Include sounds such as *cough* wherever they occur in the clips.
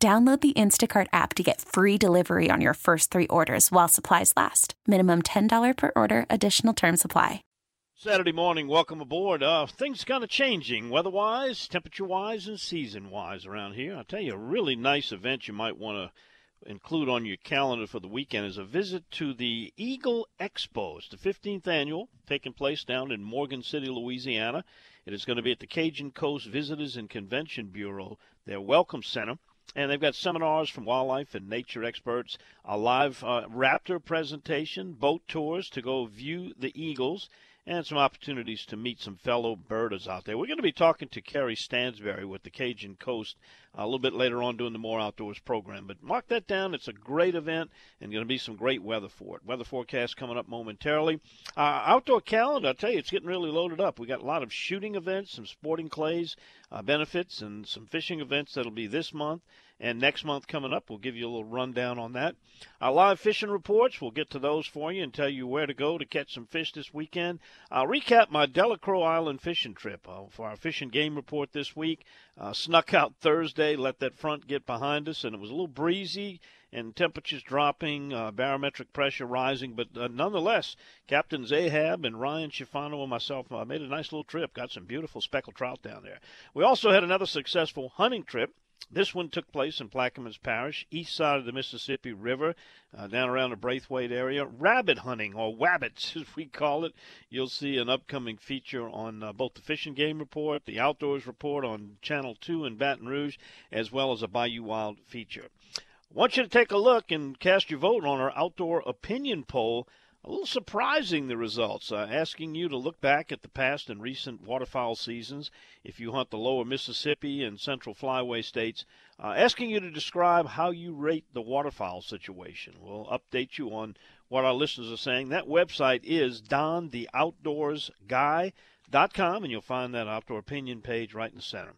Download the Instacart app to get free delivery on your first three orders while supplies last. Minimum $10 per order, additional term supply. Saturday morning, welcome aboard. Uh, things kind of changing weather wise, temperature wise, and season wise around here. I'll tell you, a really nice event you might want to include on your calendar for the weekend is a visit to the Eagle Expo. It's the 15th annual, taking place down in Morgan City, Louisiana. It is going to be at the Cajun Coast Visitors and Convention Bureau, their Welcome Center and they've got seminars from wildlife and nature experts, a live uh, raptor presentation, boat tours to go view the eagles, and some opportunities to meet some fellow birders out there. We're going to be talking to Kerry Stansberry with the Cajun Coast a little bit later on doing the More Outdoors program. But mark that down. It's a great event and going to be some great weather for it. Weather forecast coming up momentarily. Uh, outdoor calendar, I tell you, it's getting really loaded up. We got a lot of shooting events, some sporting clays uh, benefits, and some fishing events that'll be this month. And next month coming up, we'll give you a little rundown on that. Our live fishing reports, we'll get to those for you and tell you where to go to catch some fish this weekend. I'll recap my Delacroix Island fishing trip uh, for our fishing game report this week. Uh, snuck out Thursday, let that front get behind us, and it was a little breezy and temperatures dropping, uh, barometric pressure rising. But uh, nonetheless, Captains Ahab and Ryan Schifano and myself uh, made a nice little trip. Got some beautiful speckled trout down there. We also had another successful hunting trip this one took place in Plaquemines Parish, east side of the Mississippi River, uh, down around the Braithwaite area. Rabbit hunting, or wabbits *laughs* as we call it. You'll see an upcoming feature on uh, both the Fishing Game Report, the Outdoors Report on Channel 2 in Baton Rouge, as well as a Bayou Wild feature. I want you to take a look and cast your vote on our outdoor opinion poll a little surprising the results, uh, asking you to look back at the past and recent waterfowl seasons if you hunt the lower Mississippi and central flyway states, uh, asking you to describe how you rate the waterfowl situation. We'll update you on what our listeners are saying. That website is dontheoutdoorsguy.com, and you'll find that outdoor opinion page right in the center.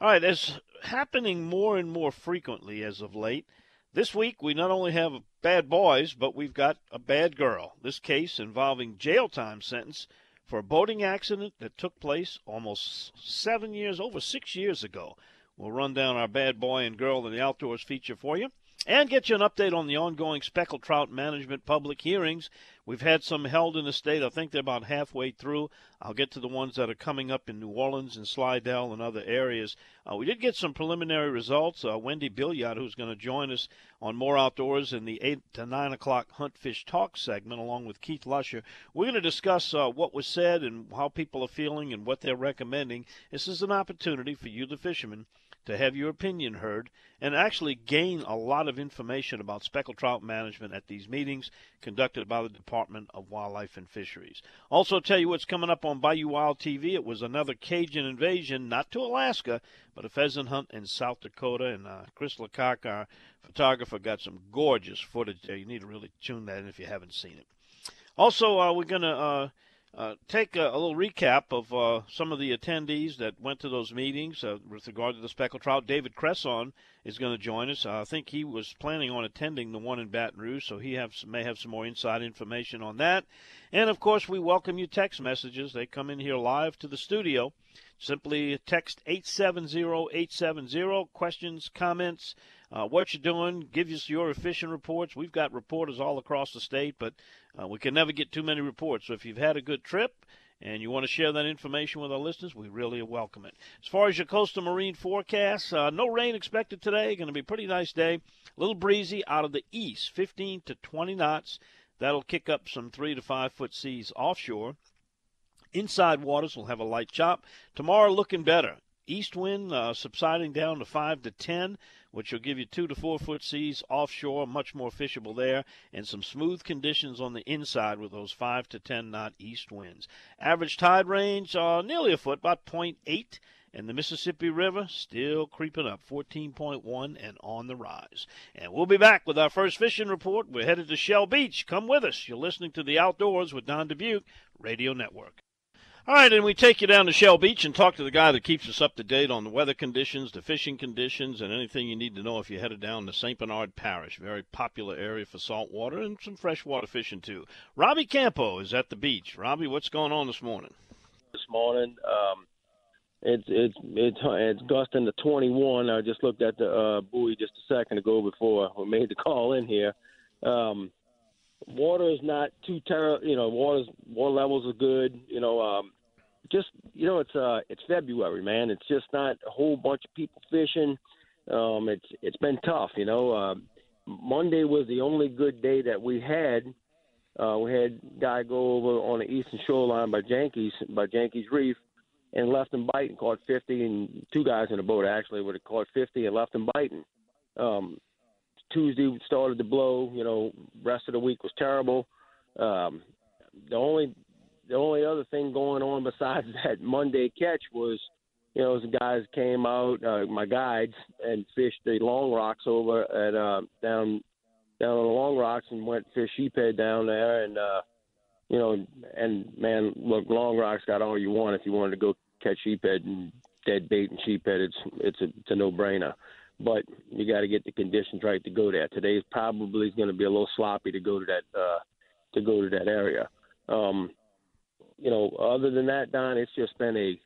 All right, as happening more and more frequently as of late, this week, we not only have bad boys, but we've got a bad girl. This case involving jail time sentence for a boating accident that took place almost seven years, over six years ago. We'll run down our bad boy and girl in the outdoors feature for you and get you an update on the ongoing speckled trout management public hearings. We've had some held in the state. I think they're about halfway through. I'll get to the ones that are coming up in New Orleans and Slidell and other areas. Uh, we did get some preliminary results. Uh, Wendy Billiot, who's going to join us on More Outdoors in the 8 to 9 o'clock Hunt Fish Talk segment, along with Keith Lusher. We're going to discuss uh, what was said and how people are feeling and what they're recommending. This is an opportunity for you, the fishermen, to have your opinion heard and actually gain a lot of information about speckled trout management at these meetings conducted by the Department of Wildlife and Fisheries. Also, tell you what's coming up on Bayou Wild TV. It was another Cajun invasion, not to Alaska, but a pheasant hunt in South Dakota. And uh, Chris Lecoq, our photographer, got some gorgeous footage there. You need to really tune that in if you haven't seen it. Also, uh, we're going to uh, uh, take a, a, little recap of uh, some of the attendees that went to those meetings uh, with regard to the speckled trout. David Cresson is going to join us. I think he was planning on attending the one in Baton Rouge, so he have, may have some more inside information on that. And of course, we welcome you text messages. They come in here live to the studio. Simply text 870-870 questions, comments, uh, what you're doing. Give us your fishing reports. We've got reporters all across the state, but uh, we can never get too many reports. So if you've had a good trip and you want to share that information with our listeners, we really welcome it. As far as your coastal marine forecast, uh, no rain expected today. Going to be a pretty nice day. A little breezy out of the east, 15 to 20 knots. That'll kick up some three to five foot seas offshore. Inside waters will have a light chop. Tomorrow looking better. East wind uh, subsiding down to 5 to 10 which will give you two to four foot seas offshore, much more fishable there, and some smooth conditions on the inside with those five to ten knot east winds. Average tide range uh, nearly a foot, about 0.8 And the Mississippi River still creeping up, 14.1 and on the rise. And we'll be back with our first fishing report. We're headed to Shell Beach. Come with us. You're listening to The Outdoors with Don Dubuque Radio Network. All right, and we take you down to Shell Beach and talk to the guy that keeps us up to date on the weather conditions, the fishing conditions, and anything you need to know if you're headed down to St. Bernard Parish. Very popular area for saltwater and some freshwater fishing too. Robbie Campo is at the beach. Robbie, what's going on this morning? This morning, um, it's it's it's it's gusting to 21. I just looked at the uh, buoy just a second ago before we made the call in here. Um, water is not too terrible. You know, water's water levels are good. You know, um, just you know, it's uh, it's February, man. It's just not a whole bunch of people fishing. Um, it's it's been tough. You know, uh, Monday was the only good day that we had. Uh, we had guy go over on the eastern shoreline by Jankees by Jankees Reef and left him biting, caught 50, and two guys in the boat actually would have caught 50 and left him biting. Um, Tuesday started to blow. You know, rest of the week was terrible. Um, the only the only other thing going on besides *laughs* that Monday catch was, you know, the guys came out, uh, my guides, and fished the long rocks over at uh, down down on the long rocks and went fish sheephead down there, and uh, you know, and man, look, long rocks got all you want if you wanted to go catch sheephead and dead bait and sheephead. It's it's a, it's a no brainer but you got to get the conditions right to go there. Today's probably going to be a little sloppy to go to that uh, to go to that area. Um, you know, other than that, Don, it's just been a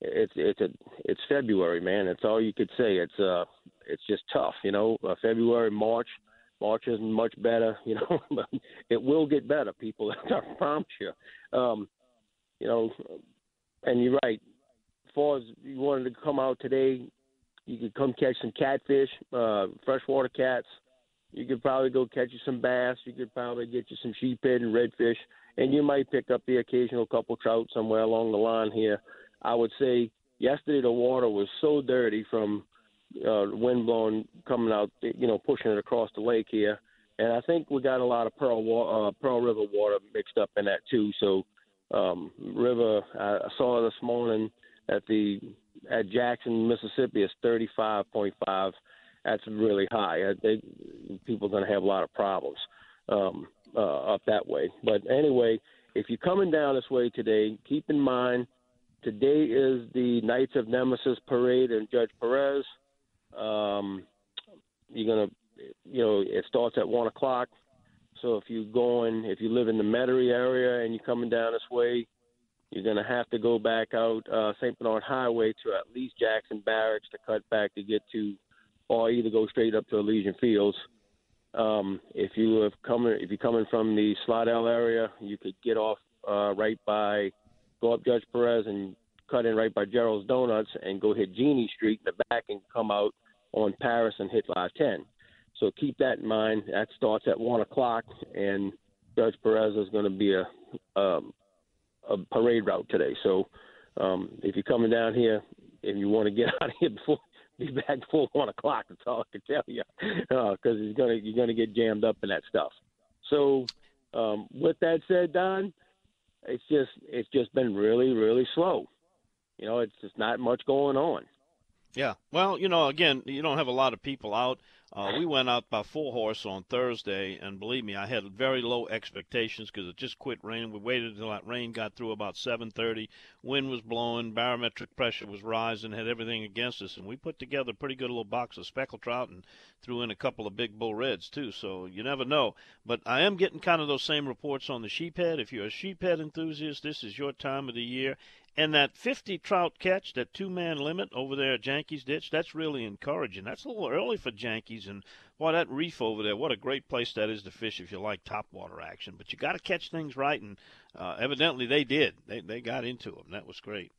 it's it's a it's February, man. That's all you could say. It's uh it's just tough, you know. Uh, February, March, March isn't much better, *laughs* you know, but it will get better, people. *laughs* I promise you. Um, you know, and you're right. As far as you wanted to come out today, you could come catch some catfish, uh, freshwater cats. You could probably go catch you some bass. You could probably get you some sheephead and redfish, and you might pick up the occasional couple trout somewhere along the line here. I would say yesterday the water was so dirty from uh, wind blowing coming out, you know, pushing it across the lake here, and I think we got a lot of Pearl wa- uh, Pearl River water mixed up in that too. So um, River, I, saw this morning at the at Jackson, Mississippi is 35.5. That's really high. I think people are going to have a lot of problems um, uh, up that way. But anyway, if you're coming down this way today, keep in mind today is the Knights of Nemesis parade and Judge Perez. Um, you're gonna, you know, it starts at one o'clock. So if you're going, if you live in the Metairie area and you're coming down this way, you're going to have to go back out uh, St. Bernard Highway to at least Jackson Barracks to cut back to get to, or either go straight up to Elysian Fields. Um, if you have coming, if you're coming from the Slidell area, you could get off uh, right by, go up Judge Perez and cut in right by Gerald's Donuts and go hit Genie Street in the back and come out on Paris and hit 510. So keep that in mind. That starts at one o'clock, and Judge Perez is going to be a um, a parade route today. So um, if you're coming down here and you want to get *laughs* out of here before be back before one o'clock, that's all I can tell you, because uh, you're gonna you're gonna get jammed up in that stuff. So um, with that said, Don, it's just it's just been really really slow. You know, it's just not much going on. Yeah. Well, you know, again, you don't have a lot of people out. Uh, we went out by four horse on Thursday, and believe me, I had very low expectations because it just quit raining. We waited until that rain got through about 7:30. Wind was blowing, barometric pressure was rising, had everything against us, and we put together a pretty good little box of speckled trout and threw in a couple of big bull reds too. So you never know. But I am getting kind of those same reports on the sheephead. If you're a sheephead enthusiast, this is your time of the year. And that 50 trout catch, that two man limit over there at Jankees Ditch, that's really encouraging. That's a little early for Jankees. And boy, that reef over there, what a great place that is to fish if you like topwater action. But you got to catch things right. And uh, evidently they did. They, they got into them. That was great.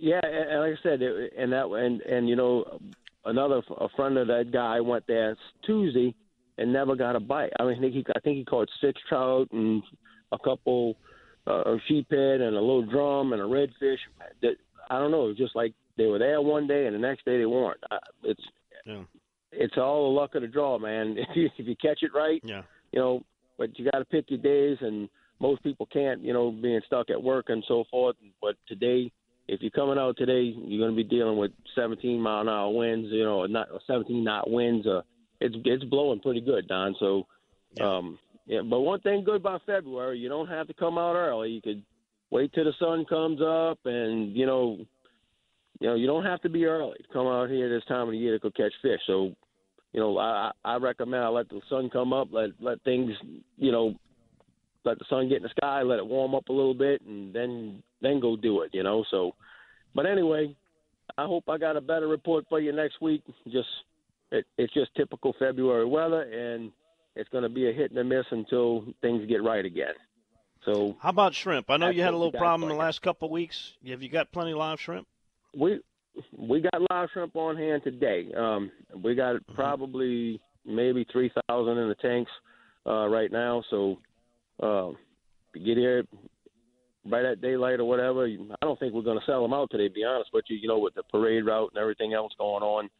Yeah, and like I said, it, and that and and you know, another a friend of that guy went there Tuesday and never got a bite. I mean, I think he I think he caught six trout and a couple a sheephead and a little drum and a redfish. That I don't know. It was just like they were there one day and the next day they weren't. It's yeah. it's all the luck of the draw, man. *laughs* If you if you catch it right, yeah. you know. But you got to pick your days, and most people can't, you know, being stuck at work and so forth. But today, if you're coming out today, you're going to be dealing with 17 mile an hour winds. You know, not 17 knot winds. Uh, it's it's blowing pretty good, Don. So, um, yeah. But one thing good about February, you don't have to come out early. You could wait till the sun comes up, and you know, you know, you don't have to be early to come out here this time of the year to go catch fish. So, you know, I I recommend I let the sun come up, let let things, you know, let the sun get in the sky, let it warm up a little bit, and then then go do it. You know, so. But anyway, I hope I got a better report for you next week. Just it, it's just typical February weather, and it's going to be a hit and a miss until things get right again. So, how about shrimp? I know you had a little problem in the last couple of weeks. Have you got plenty of live shrimp? We we got live shrimp on hand today. Um, we got mm-hmm. probably maybe three thousand in the tanks uh, right now. So, uh, get here right at daylight or whatever. I don't think we're going to sell them out today. To be honest with you, you know, with the parade route and everything else going on.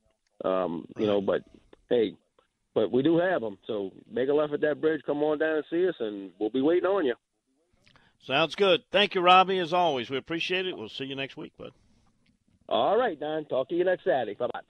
Um, you know, but hey, but we do have them. So make a left at that bridge. Come on down and see us, and we'll be waiting on you. Sounds good. Thank you, Robbie. As always, we appreciate it. We'll see you next week, bud. All right, Don. Talk to you next Saturday. Bye bye.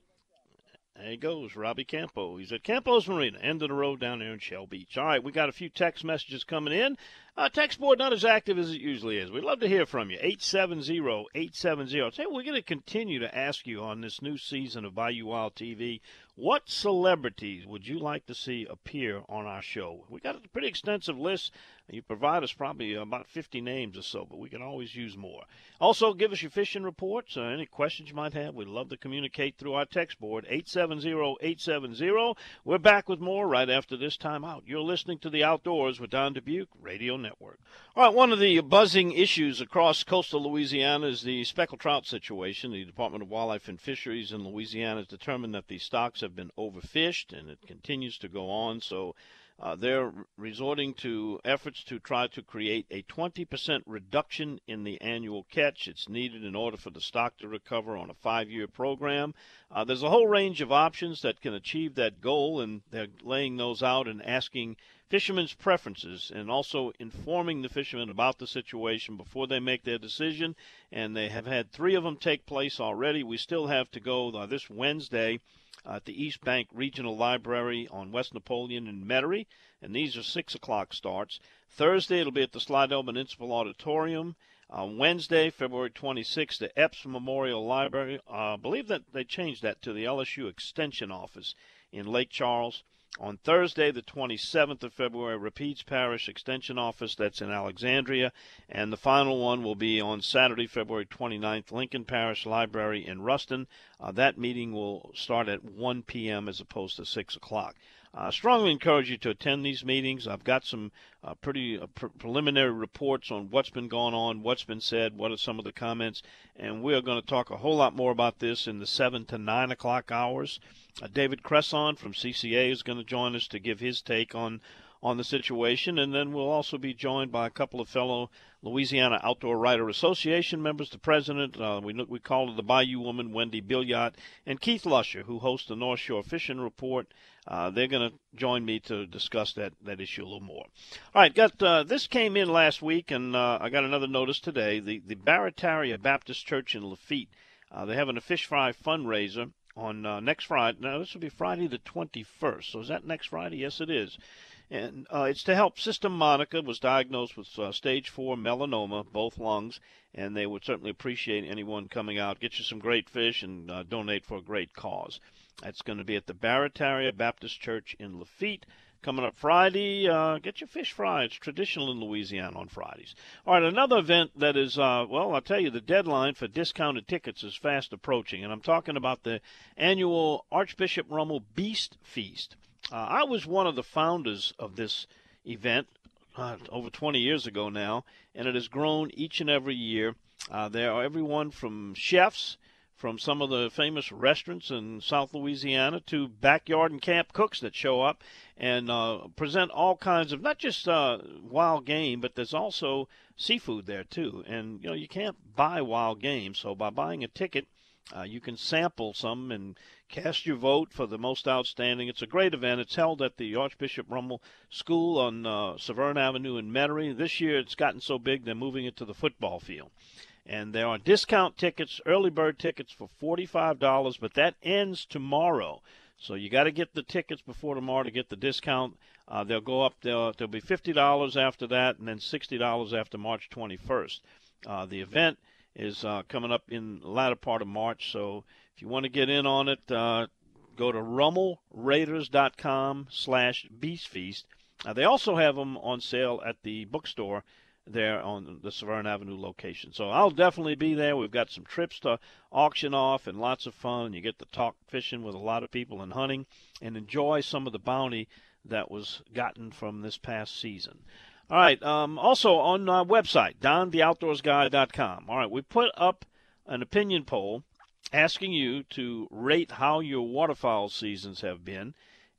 There he goes, Robbie Campo. He's at Campo's Marina, end of the road down there in Shell Beach. All right, we got a few text messages coming in. Uh, text board not as active as it usually is. We'd love to hear from you. 870-870. Say we're going to continue to ask you on this new season of Bayou Wild TV, what celebrities would you like to see appear on our show? We got a pretty extensive list. You provide us probably about 50 names or so, but we can always use more. Also, give us your fishing reports, uh, any questions you might have. We'd love to communicate through our text board, 870-870. We're back with more right after this time out. You're listening to The Outdoors with Don Dubuque Radio Network. All right, one of the buzzing issues across coastal Louisiana is the speckled trout situation. The Department of Wildlife and Fisheries in Louisiana has determined that these stocks have been overfished, and it continues to go on. So uh, they're resorting to efforts to try to create a 20% reduction in the annual catch. It's needed in order for the stock to recover on a five year program. Uh, there's a whole range of options that can achieve that goal, and they're laying those out and asking fishermen's preferences and also informing the fishermen about the situation before they make their decision. And they have had three of them take place already. We still have to go uh, this Wednesday at the East Bank Regional Library on West Napoleon in Metairie, and these are 6 o'clock starts. Thursday, it'll be at the Slidell Municipal Auditorium. On Wednesday, February 26th, the Epps Memorial Library. Uh, I believe that they changed that to the LSU Extension Office in Lake Charles. On Thursday, the 27th of February, Rapides Parish Extension Office, that's in Alexandria. And the final one will be on Saturday, February 29th, Lincoln Parish Library in Ruston. Uh, that meeting will start at 1 p.m. as opposed to 6 o'clock. I strongly encourage you to attend these meetings. I've got some uh, pretty uh, pre- preliminary reports on what's been going on, what's been said, what are some of the comments, and we are going to talk a whole lot more about this in the 7 to 9 o'clock hours. Uh, David Cresson from CCA is going to join us to give his take on on the situation, and then we'll also be joined by a couple of fellow Louisiana Outdoor Writer Association members, the president, uh, we we call her the Bayou Woman, Wendy Billiot, and Keith Lusher, who hosts the North Shore Fishing Report. Uh, they're going to join me to discuss that, that issue a little more. All right, got uh, this came in last week, and uh, I got another notice today. The the Barataria Baptist Church in Lafitte, uh, they're having a fish fry fundraiser on uh, next Friday. Now, this will be Friday the 21st. So is that next Friday? Yes, it is. And uh, it's to help Sister Monica was diagnosed with uh, stage four melanoma, both lungs, and they would certainly appreciate anyone coming out, get you some great fish, and uh, donate for a great cause. That's going to be at the Barataria Baptist Church in Lafitte. Coming up Friday, uh, get your fish fry. It's traditional in Louisiana on Fridays. All right, another event that is, uh, well, I'll tell you, the deadline for discounted tickets is fast approaching, and I'm talking about the annual Archbishop Rummel Beast Feast. Uh, I was one of the founders of this event uh, over 20 years ago now, and it has grown each and every year. Uh, there are everyone from chefs from some of the famous restaurants in South Louisiana to backyard and camp cooks that show up and uh, present all kinds of not just uh, wild game, but there's also seafood there too. And you know you can't buy wild game, so by buying a ticket, uh, you can sample some and cast your vote for the most outstanding. It's a great event. It's held at the Archbishop Rummel School on uh, Severn Avenue in Metairie. This year it's gotten so big they're moving it to the football field And there are discount tickets, early bird tickets for $45, but that ends tomorrow. So you got to get the tickets before tomorrow to get the discount. Uh, they'll go up. They'll, they'll be fifty dollars after that, and then sixty dollars after March 21st. Uh, the event is uh, coming up in the latter part of March. So if you want to get in on it, uh, go to RummelRaiders.com slash beastfeast. Uh, they also have them on sale at the bookstore there on the Severn Avenue location. So I'll definitely be there. We've got some trips to auction off and lots of fun. You get to talk fishing with a lot of people and hunting and enjoy some of the bounty that was gotten from this past season. All right. Um, also on our website, dontheoutdoorsguy.com. All right. We put up an opinion poll asking you to rate how your waterfowl seasons have been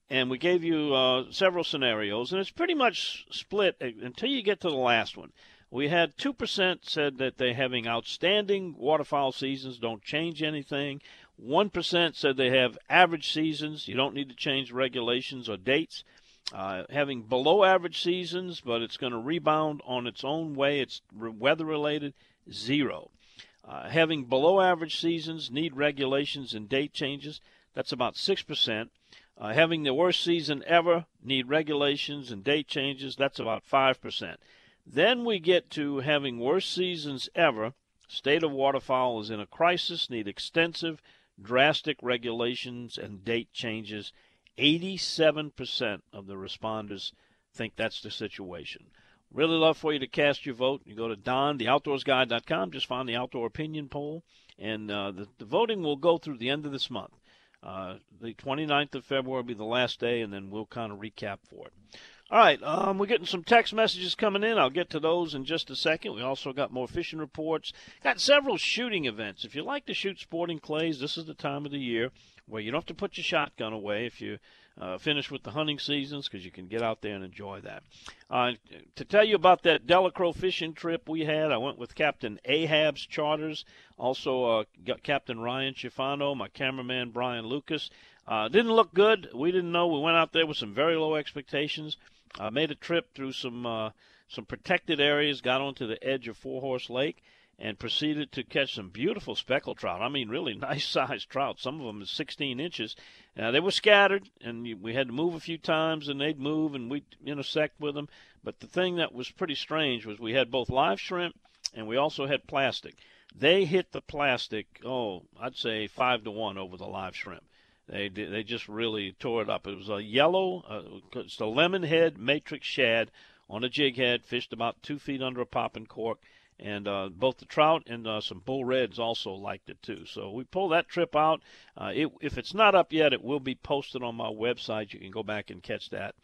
and we gave you uh, several scenarios, and it's pretty much split until you get to the last one. We had 2% said that they're having outstanding waterfowl seasons, don't change anything. 1% said they have average seasons, you don't need to change regulations or dates. Uh, having below average seasons, but it's going to rebound on its own way, it's weather related, zero. Uh, having below average seasons, need regulations and date changes, that's about 6%. Uh, having the worst season ever, need regulations and date changes, that's about 5%. Then we get to having worst seasons ever. State of waterfowl is in a crisis, need extensive, drastic regulations and date changes. 87% of the responders think that's the situation. Really love for you to cast your vote. You go to dontheoutdoorsguy.com, just find the outdoor opinion poll, and uh, the, the voting will go through the end of this month. Uh, the 29th of February will be the last day, and then we'll kind of recap for it. All right, um, we're getting some text messages coming in. I'll get to those in just a second. We also got more fishing reports. Got several shooting events. If you like to shoot sporting clays, this is the time of the year where you don't have to put your shotgun away if you uh, finish with the hunting seasons because you can get out there and enjoy that. Uh, to tell you about that Delacroix fishing trip we had, I went with Captain Ahab's Charters, also uh, Captain Ryan Schifano, my cameraman Brian Lucas. Uh, didn't look good. We didn't know. We went out there with some very low expectations. Made a trip through some uh, some protected areas, got onto the edge of Four Horse Lake, and proceeded to catch some beautiful speckled trout. I mean, really *laughs* nice sized trout. Some of them is 16 inches. Uh, they were scattered, and we had to move a few times, and they'd move, and we'd intersect with them. But the thing that was pretty strange was we had both live shrimp and we also had plastic. They hit the plastic, oh, I'd say five to one over the live shrimp. They they just really tore it up. It was a yellow, uh, it's a lemon head matrix shad on a jig head, fished about two feet under a popping cork and uh, both the trout and uh, some bull reds also liked it too. So we pulled that trip out. Uh, it, if it's not up yet, it will be posted on my website. You can go back and catch that.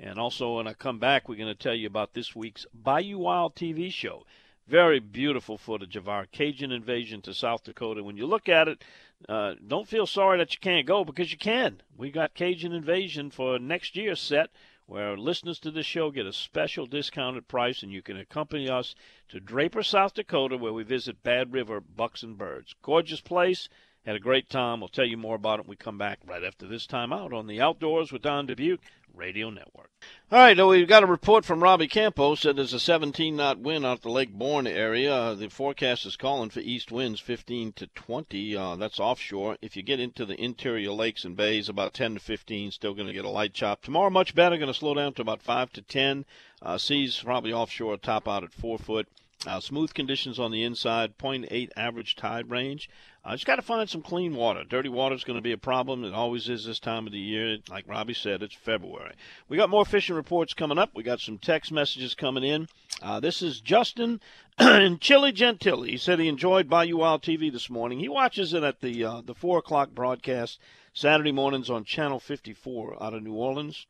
And also, when I come back, we're going to tell you about this week's Bayou Wild TV show. Very beautiful footage of our Cajun invasion to South Dakota. When you look at it, uh, don't feel sorry that you can't go because you can. We got Cajun invasion for next year set where listeners to this show get a special discounted price and you can accompany us to Draper, South Dakota, where we visit Bad River Bucks and Birds. Gorgeous place. Had a great time. We'll tell you more about it when we come back right after this time out on the Outdoors with Don Dubuque Radio Network. All right, now we've got a report from Robbie Campos that there's a 17 knot wind out the Lake Borgne area. Uh, the forecast is calling for east winds 15 to 20. Uh, that's offshore. If you get into the interior lakes and bays, about 10 to 15, still going to get a light chop. Tomorrow, much better, going to slow down to about 5 to 10. Uh, seas probably offshore, top out at 4 foot. Uh, smooth conditions on the inside, 0.8 average tide range. I uh, just got to find some clean water. Dirty water is going to be a problem. It always is this time of the year. Like Robbie said, it's February. We got more fishing reports coming up. We got some text messages coming in. Uh, this is Justin *clears throat* in Chili Gentilly. He said he enjoyed Bayou Wild TV this morning. He watches it at the uh, the four o'clock broadcast Saturday mornings on Channel 54 out of New Orleans.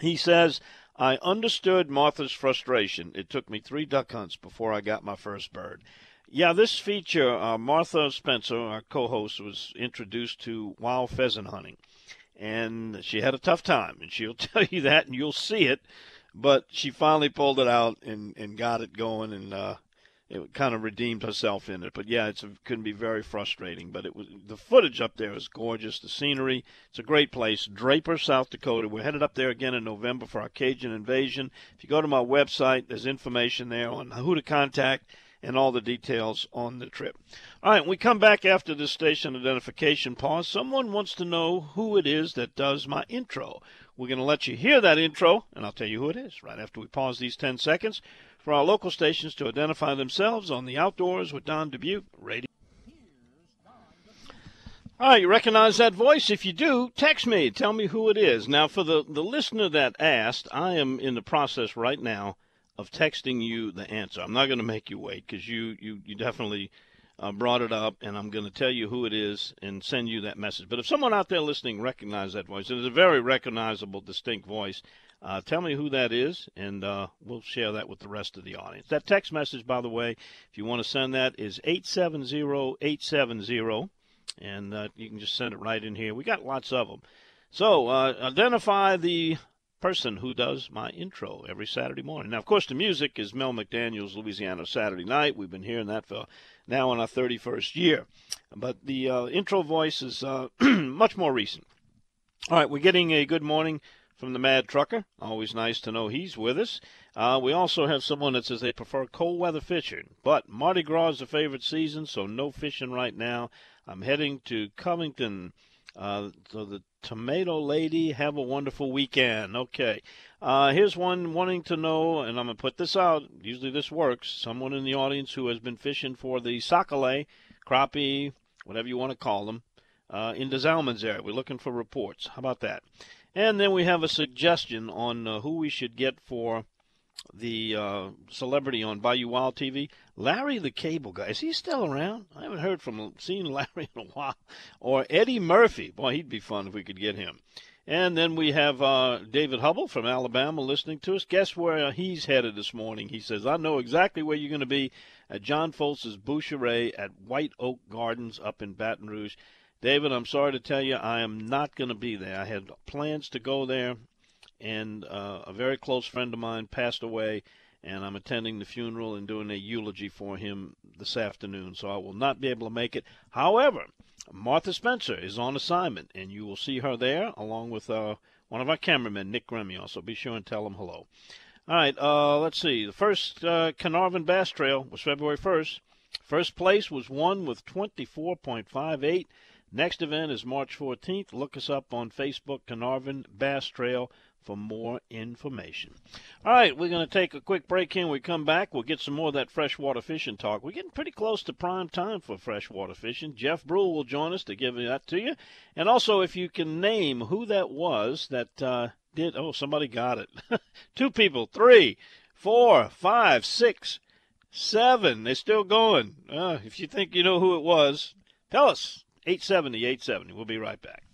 He says I understood Martha's frustration. It took me three duck hunts before I got my first bird. Yeah, this feature, uh, Martha Spencer, our co host, was introduced to wild pheasant hunting. And she had a tough time, and she'll *laughs* tell you that, and you'll see it. But she finally pulled it out and, and got it going, and uh, it kind of redeemed herself in it. But yeah, it's it couldn't be very frustrating. But it was the footage up there is gorgeous. The scenery, it's a great place. Draper, South Dakota. We're headed up there again in November for our Cajun invasion. If you go to my website, there's information there on who to contact and all the details on the trip. All right, we come back after this station identification pause. Someone wants to know who it is that does my intro. We're going to let you hear that intro, and I'll tell you who it is right after we pause these 10 seconds for our local stations to identify themselves on the Outdoors with Don Dubuque radio. All right, you recognize that voice? If you do, text me. Tell me who it is. Now, for the, the listener that asked, I am in the process right now of texting you the answer. I'm not going to make you wait because you, you, you definitely uh, brought it up, and I'm going to tell you who it is and send you that message. But if someone out there listening recognizes that voice, it's a very recognizable, distinct voice, uh, tell me who that is, and uh, we'll share that with the rest of the audience. That text message, by the way, if you want to send that, is 870 870 and uh, you can just send it right in here. We got lots of them. So uh, identify the person who does my intro every Saturday morning. Now, of course, the music is Mel McDaniel's Louisiana Saturday Night. We've been hearing that for now in our 31st year. But the uh, intro voice is uh, *clears throat* much more recent. All right, we're getting a good morning from the Mad Trucker. Always nice to know he's with us. Uh, we also have someone that says they prefer cold weather fishing, but Mardi Gras is a favorite season, so no fishing right now. I'm heading to Covington. Uh, so the Tomato Lady, have a wonderful weekend. Okay. Uh, here's one wanting to know, and I'm going to put this out. Usually this works. Someone in the audience who has been fishing for the sac-a-lait, crappie, whatever you want to call them, uh, in the Zalman's area. We're looking for reports. How about that? And then we have a suggestion on uh, who we should get for the uh, celebrity on Bayou Wild TV, Larry the Cable Guy. Is he still around? I haven't heard from seen *laughs* Larry in a while. Or Eddie Murphy. Boy, he'd be fun if we could get him. And then we have uh, David Hubble from Alabama listening to us. Guess where he's headed this morning? He says, I know exactly where you're going to be at John Folse's Boucherie at White Oak Gardens up in Baton Rouge. David, I'm sorry to tell you, I am not going to be there. I had plans to go there and uh, a very close friend of mine passed away, and I'm attending the funeral and doing a eulogy for him this afternoon, so I will not be able to make it. However, Martha Spencer is on assignment, and you will see her there along with uh, one of our cameramen, Nick Gremion, so be sure and tell him hello. All right, uh, let's see. The first uh, Caernarvon Bass Trail was February 1st. First place was won with 24.58. Next event is March 14th. Look us up on Facebook, Caernarvon Bass Trail for more information. All right, we're going to take a quick break here. When we come back, we'll get some more of that freshwater fishing talk. We're getting pretty close to prime time for freshwater fishing. Jeff Brule will join us to give that to you. And also, if you can name who that was that uh, did, oh, somebody got it. *laughs* Two people, three, four, five, six, seven. They're still going. Uh, if you think you know who it was, tell us. 870 870. We'll be right back.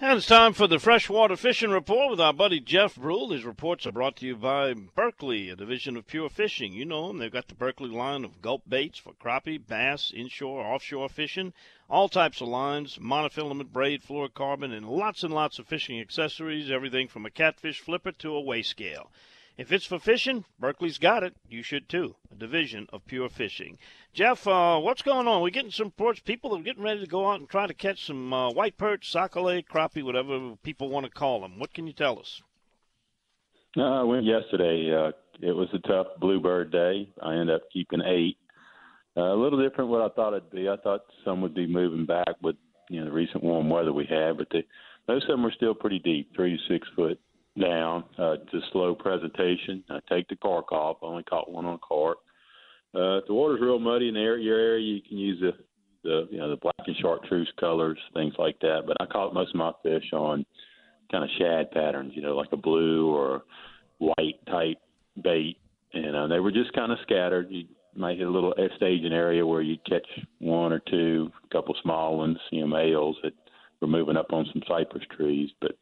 And it's time for the freshwater fishing report with our buddy Jeff Brule. These reports are brought to you by Berkley, a division of Pure Fishing. You know them. They've got the Berkley line of gulp baits for crappie, bass, inshore, offshore fishing, all types of lines, monofilament braid, fluorocarbon, and lots and lots of fishing accessories, everything from a catfish flipper to a weigh scale. If it's for fishing, Berkley's got it. You should too. A division of Pure Fishing. Jeff, uh, what's going on? We're getting some reports. People are getting ready to go out and try to catch some uh, white perch, sac-a-lait, crappie, whatever people want to call them. What can you tell us? Uh, I went yesterday. Uh, it was a tough bluebird day. I ended up keeping eight. Uh, a little different what I thought it'd be. I thought some would be moving back with you know the recent warm weather we had, but they, most of them were still pretty deep, three to six foot down. Uh, just slow presentation. I take the cork off. I only caught one on cork. Uh, if the water's real muddy in the area, your area, you can use the the you know the black and chartreuse colors, things like that. But I caught most of my fish on kind of shad patterns, you know, like a blue or white type bait, and uh, they were just kind of scattered. You might hit a little staging area where you catch one or two, a couple small ones, you know, males that were moving up on some cypress trees, but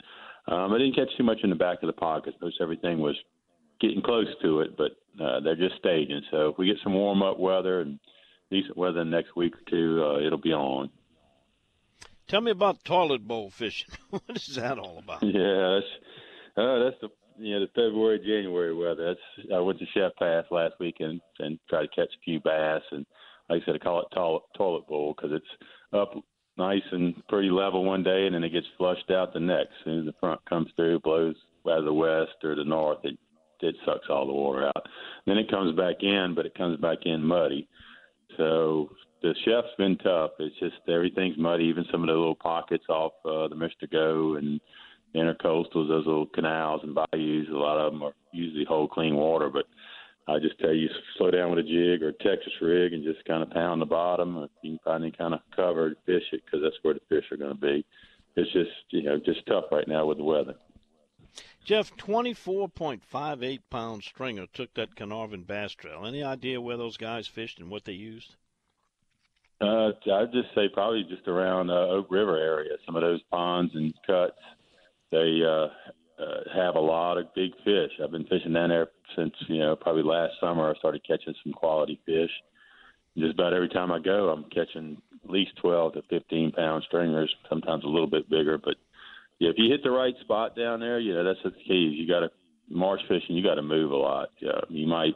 um, I didn't catch too much in the back of the pockets. Most everything was getting close to it, but uh, they're just staging. So if we get some warm up weather and decent weather the next week or two, uh, it'll be on. Tell me about toilet bowl fishing. *laughs* what is that all about? Yeah, that's uh, that's the you know the February January weather. That's I went to Chef Pass last week and and tried to catch a few bass and like I said, I call it toilet toilet bowl because it's up nice and pretty level one day, and then it gets flushed out the next. As soon as the front comes through, blows out of the west or the north, it it sucks all the water out. Then it comes back in, but it comes back in muddy. So the chef's been tough. It's just everything's muddy. Even some of the little pockets off uh, the. Go and intercoastals, those little canals and bayous. A lot of them are usually hold clean water, but I just tell you, slow down with a jig or a Texas rig and just kind of pound the bottom. If you can find any kind of cover, to fish it because that's where the fish are going to be. It's just you know just tough right now with the weather. Jeff, 24.58 pound stringer took that Caernarvon bass trail. Any idea where those guys fished and what they used? Uh, I'd just say probably just around uh, Oak River area. Some of those ponds and cuts, they uh, uh, have a lot of big fish. I've been fishing down there since you know probably last summer. I started catching some quality fish. Just about every time I go, I'm catching at least 12 to 15 pound stringers. Sometimes a little bit bigger, but yeah, if you hit the right spot down there, you know that's the key. You got to marsh fishing. You got to move a lot. Yeah, you might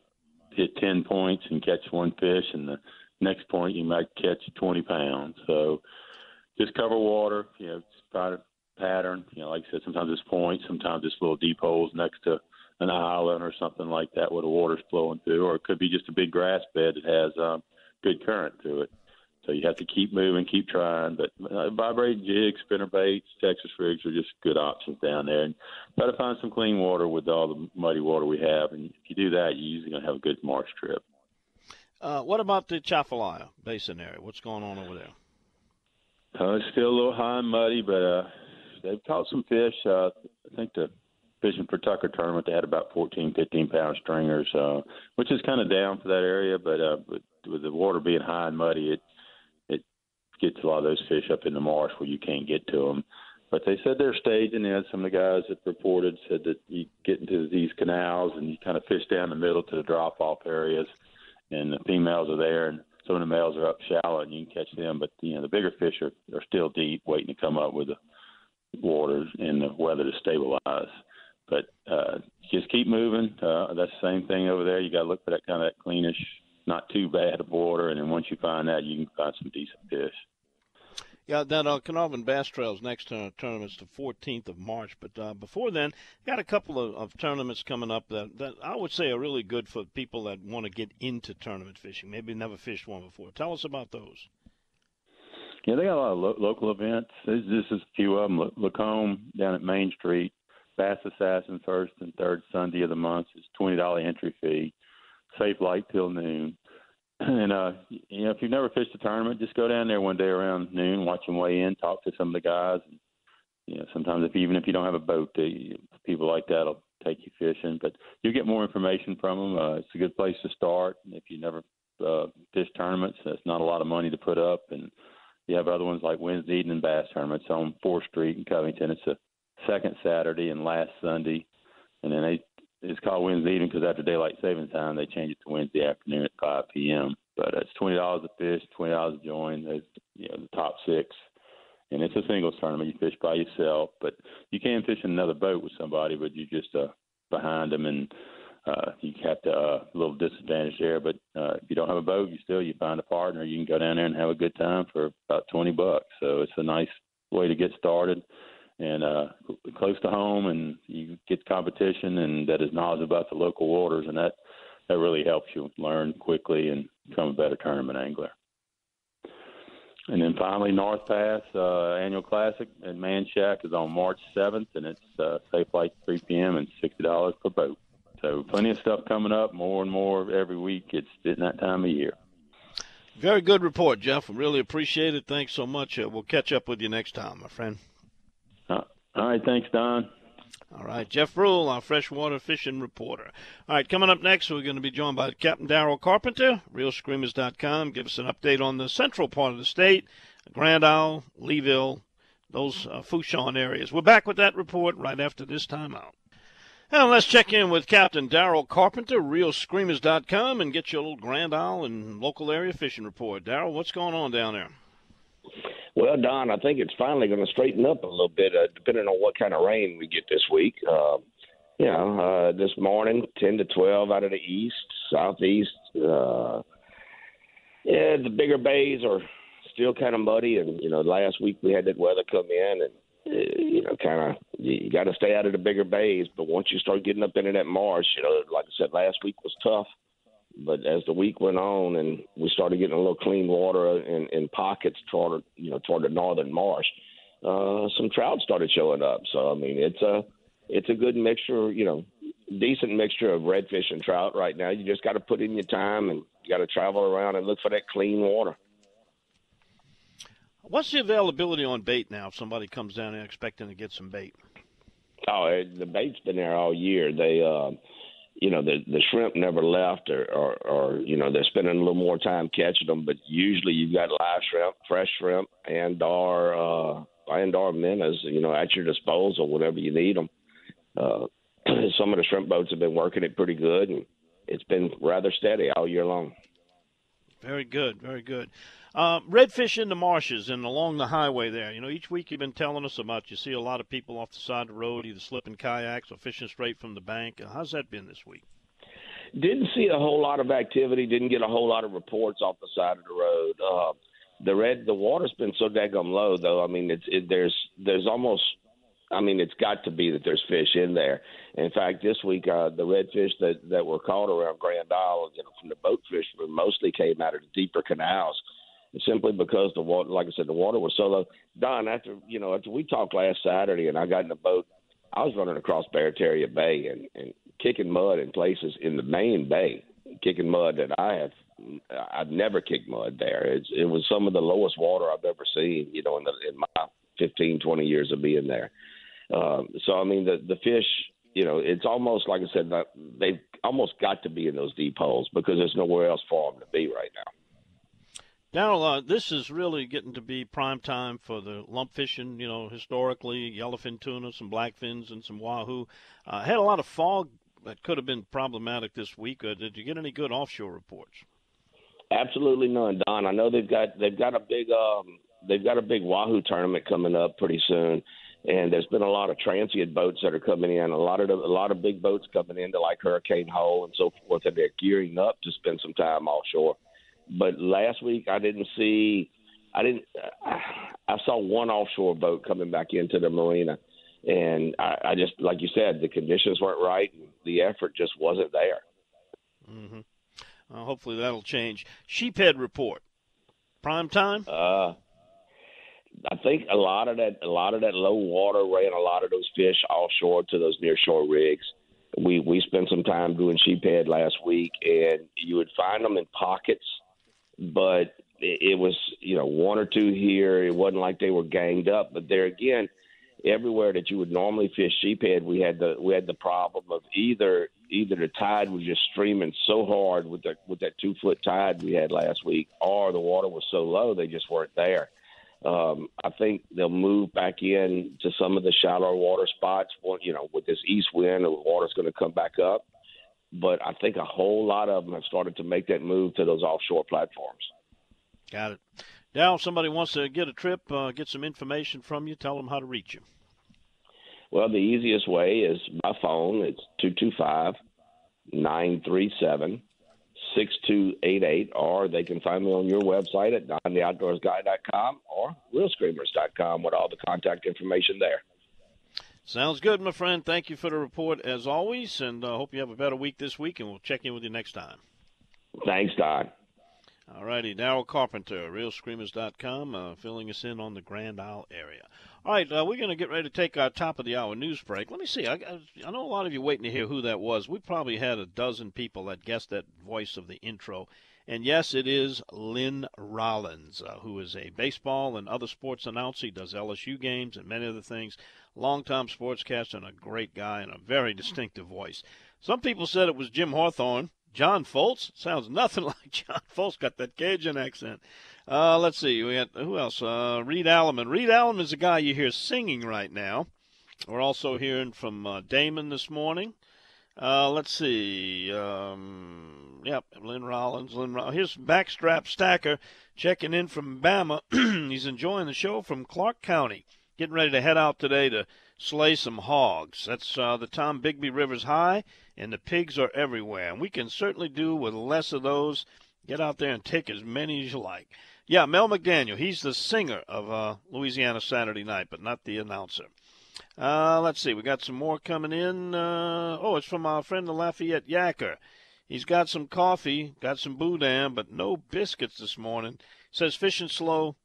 hit 10 points and catch one fish, and the next point you might catch 20 pounds. So just cover water. You know, try to pattern. You know, like I said, sometimes it's points, sometimes it's little deep holes next to an island or something like that where the water's flowing through, or it could be just a big grass bed that has um, good current through it. So you have to keep moving, keep trying. But uh, vibrating jigs, spinner baits, Texas rigs are just good options down there. And try to find some clean water with all the muddy water we have. And if you do that, you're usually going to have a good marsh trip. Uh, what about the Atchafalaya Basin area? What's going on over there? Uh, it's still a little high and muddy, but uh, they've caught some fish. Uh, I think the fishing for Tucker tournament they had about 14, 15 pound stringers, uh, which is kind of down for that area. But, uh, but with the water being high and muddy, it it gets a lot of those fish up in the marsh where you can't get to them. But they said they're staging it. Some of the guys that reported said that you get into these canals and you kind of fish down the middle to the drop off areas, and the females are there and some of the males are up shallow and you can catch them. But you know the bigger fish are, are still deep, waiting to come up with the water and the weather to stabilize. But uh, just keep moving. Uh, that's the same thing over there. You got to look for that kind of that cleanish, not too bad of water, and then once you find that, you can find some decent fish. Yeah, that uh, Caernarvon Bass Trail's next uh, tournament's the 14th of March. But uh, before then, got a couple of, of tournaments coming up that, that I would say are really good for people that want to get into tournament fishing. Maybe never fished one before. Tell us about those. Yeah, they got a lot of lo- local events. This, is a few of them. Lacombe down at Main Street, Bass Assassin first and third Sunday of the month is twenty dollar entry fee. Safe light till noon. *clears throat* And uh, you know, if you've never fished a tournament, just go down there one day around noon, watch them weigh in, talk to some of the guys. And, you know, sometimes if even if you don't have a boat, they, people like that'll take you fishing. But you get more information from them. Uh, it's a good place to start. If you never uh, fished tournaments, that's not a lot of money to put up, and you have other ones like Wednesday evening bass tournaments on Fourth Street in Covington. It's a second Saturday and last Sunday, and then they it's called Wednesday evening because after daylight savings time they change it to Wednesday afternoon at 5 p.m. But it's twenty dollars a fish, twenty dollars a join. There's you know the top six, and it's a singles tournament. You fish by yourself, but you can fish in another boat with somebody, but you're just uh, behind them and uh, you have to uh, a little disadvantage there. But uh, if you don't have a boat, you still you find a partner. You can go down there and have a good time for about twenty bucks. So it's a nice way to get started and uh, close to home, and you get competition and that is knowledgeable about the local waters, and that that really helps you learn quickly and become a better tournament angler. And then finally, North Pass uh, Annual Classic at Man Shack is on March 7th, and it's uh, safe light 3 p.m. and $60 per boat. So plenty of stuff coming up, more and more every week. It's that time of year. Very good report, Jeff. Really appreciate it. Thanks so much. Uh, we'll catch up with you next time, my friend. Uh, all right, thanks, Don. All right, Jeff Brule, our freshwater fishing reporter. All right, coming up next, we're going to be joined by Captain Daryl Carpenter, ReelScreamers.com. Give us an update on the central part of the state, Grand Isle, Leeville, those uh, Fourchon areas. We're back with that report right after this timeout. Now let's check in with Captain Daryl Carpenter, ReelScreamers.com, and get your little Grand Isle and local area fishing report. Daryl, what's going on down there? Well, Don, I think it's finally going to straighten up a little bit, uh, depending on what kind of rain we get this week. Uh, you know, uh, this morning, 10 to 12 out of the east, southeast. Uh, yeah, the bigger bays are still kind of muddy. And, you know, last week we had that weather come in and you know, kind of you got to stay out of the bigger bays. But once you start getting up into that marsh, you know, like I said, last week was tough. but as the week went on and we started getting a little clean water in, in pockets toward you know toward the northern marsh, uh, some trout started showing up. So I mean, it's a it's a good mixture, you know, decent mixture of redfish and trout right now. You just got to put in your time and you got to travel around and look for that clean water. What's the availability on bait now? If somebody comes down there expecting to get some bait. Oh, the bait's been there all year. They, uh, you know, the the shrimp never left, or, or, or you know, they're spending a little more time catching them. But usually, you've got live shrimp, fresh shrimp, and our uh, and our minnows, you know, at your disposal whenever you need them. Uh, *clears throat* some of the shrimp boats have been working it pretty good, and it's been rather steady all year long. Very good, very good. Uh, redfish in the marshes and along the highway there. You know, each week you've been telling us about. You see a lot of people off the side of the road, either slipping kayaks or fishing straight from the bank. How's that been this week? Didn't see a whole lot of activity. Didn't get a whole lot of reports off the side of the road. Uh, the red, the water's been so daggum low, though. I mean, it's it, there's there's almost I mean, it's got to be that there's fish in there. In fact, this week uh, the redfish that that were caught around Grand Isle, you know, from the boat fishermen, mostly came out of the deeper canals, simply because the water, like I said, the water was so low. Don, after you know, after we talked last Saturday, and I got in the boat, I was running across Barataria Bay and and kicking mud in places in the main bay, kicking mud that I have. I've never kicked mud there. It's, it was some of the lowest water I've ever seen, you know, in the in my 15, 20 years of being there. Um, so I mean, the the fish, you know, it's almost like I said, they've almost got to be in those deep holes because there's nowhere else for them to be right now. Darrell, uh, this is really getting to be prime time for the lump fishing. You know, historically, yellowfin tuna, some blackfins, and some wahoo. Uh, had a lot of fog that could have been problematic this week. Uh, did you get any good offshore reports? Absolutely none, Don. I know they've got they've got a big um, they've got a big wahoo tournament coming up pretty soon, and there's been a lot of transient boats that are coming in, a lot of the, a lot of big boats coming into like Hurricane Hole and so forth, and they're gearing up to spend some time offshore. But last week I didn't see, I didn't, I saw one offshore boat coming back into the marina, and I, I just like you said, the conditions weren't right, and the effort just wasn't there. Mm-hmm. Uh, hopefully that'll change. Sheephead report, prime time. Uh, I think a lot of that a lot of that low water ran a lot of those fish offshore to those near shore rigs. We we spent some time doing sheephead last week, and you would find them in pockets, but it, it was you know one or two here. It wasn't like they were ganged up, but there again, everywhere that you would normally fish sheephead, we had the we had the problem of either either the tide was just streaming so hard with that with that two foot tide we had last week, or the water was so low they just weren't there. Um, I think they'll move back in to some of the shallower water spots. You know, with this east wind, the water's going to come back up. But I think a whole lot of them have started to make that move to those offshore platforms. Got it. Now, if somebody wants to get a trip, uh, get some information from you, tell them how to reach you. Well, the easiest way is by phone. It's 225 937 6288, or they can find me on your website at dontheoutdoorsguy.com or realscreamers.com with all the contact information there. Sounds good, my friend. Thank you for the report as always, and I uh, hope you have a better week this week, and we'll check in with you next time. Thanks, Don. All righty, Darrell Carpenter, realscreamers.com, uh, filling us in on the Grand Isle area. All right, uh, we're going to get ready to take our top of the hour news break. Let me see. I, I, know a lot of you waiting to hear who that was. We probably had a dozen people that guessed that voice of the intro. And yes, it is Lynn Rollins, uh, who is a baseball and other sports announcer. He does LSU games and many other things. Longtime sportscaster and a great guy and a very distinctive voice. Some people said it was Jim Hawthorne. John Folse sounds nothing *laughs* like John Folse. Got that Cajun accent. Uh, let's see. We got who else? Uh, Reed Alleman. Reed Alleman is a guy you hear singing right now. We're also hearing from uh, Damon this morning. Uh, let's see. Um, yep, Lynn Rollins. Lynn Rollins. Here's Backstrap Stacker checking in from Bama. *clears throat* He's enjoying the show from Clarke County. Getting ready to head out today to slay some hogs. That's uh, the Tombigbee River's high, and the pigs are everywhere. And we can certainly do with less of those. Get out there and take as many as you like. Yeah, Mel McDaniel. He's the singer of uh, Louisiana Saturday Night, but not the announcer. Uh, let's see. We got some more coming in. Uh, oh, it's from our friend the Lafayette Yacker. He's got some coffee, got some boudin, but no biscuits this morning. Says fishing slow.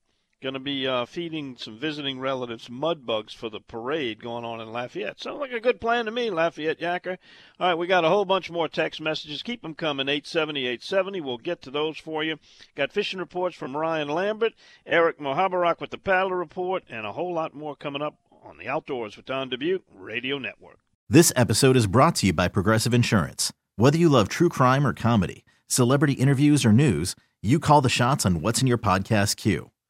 Going to be uh, feeding some visiting relatives mud bugs for the parade going on in Lafayette. Sounds like a good plan to me, Lafayette Yacker. All right, we got a whole bunch more text messages. Keep them coming, 870, 870. We'll get to those for you. Got fishing reports from Ryan Lambert, Eric Muhoberac with the paddle report, and a whole lot more coming up on the Outdoors with Don Dubuc Radio Network. This episode is brought to you by Progressive Insurance. Whether you love true crime or comedy, celebrity interviews or news, you call the shots on what's in your podcast queue.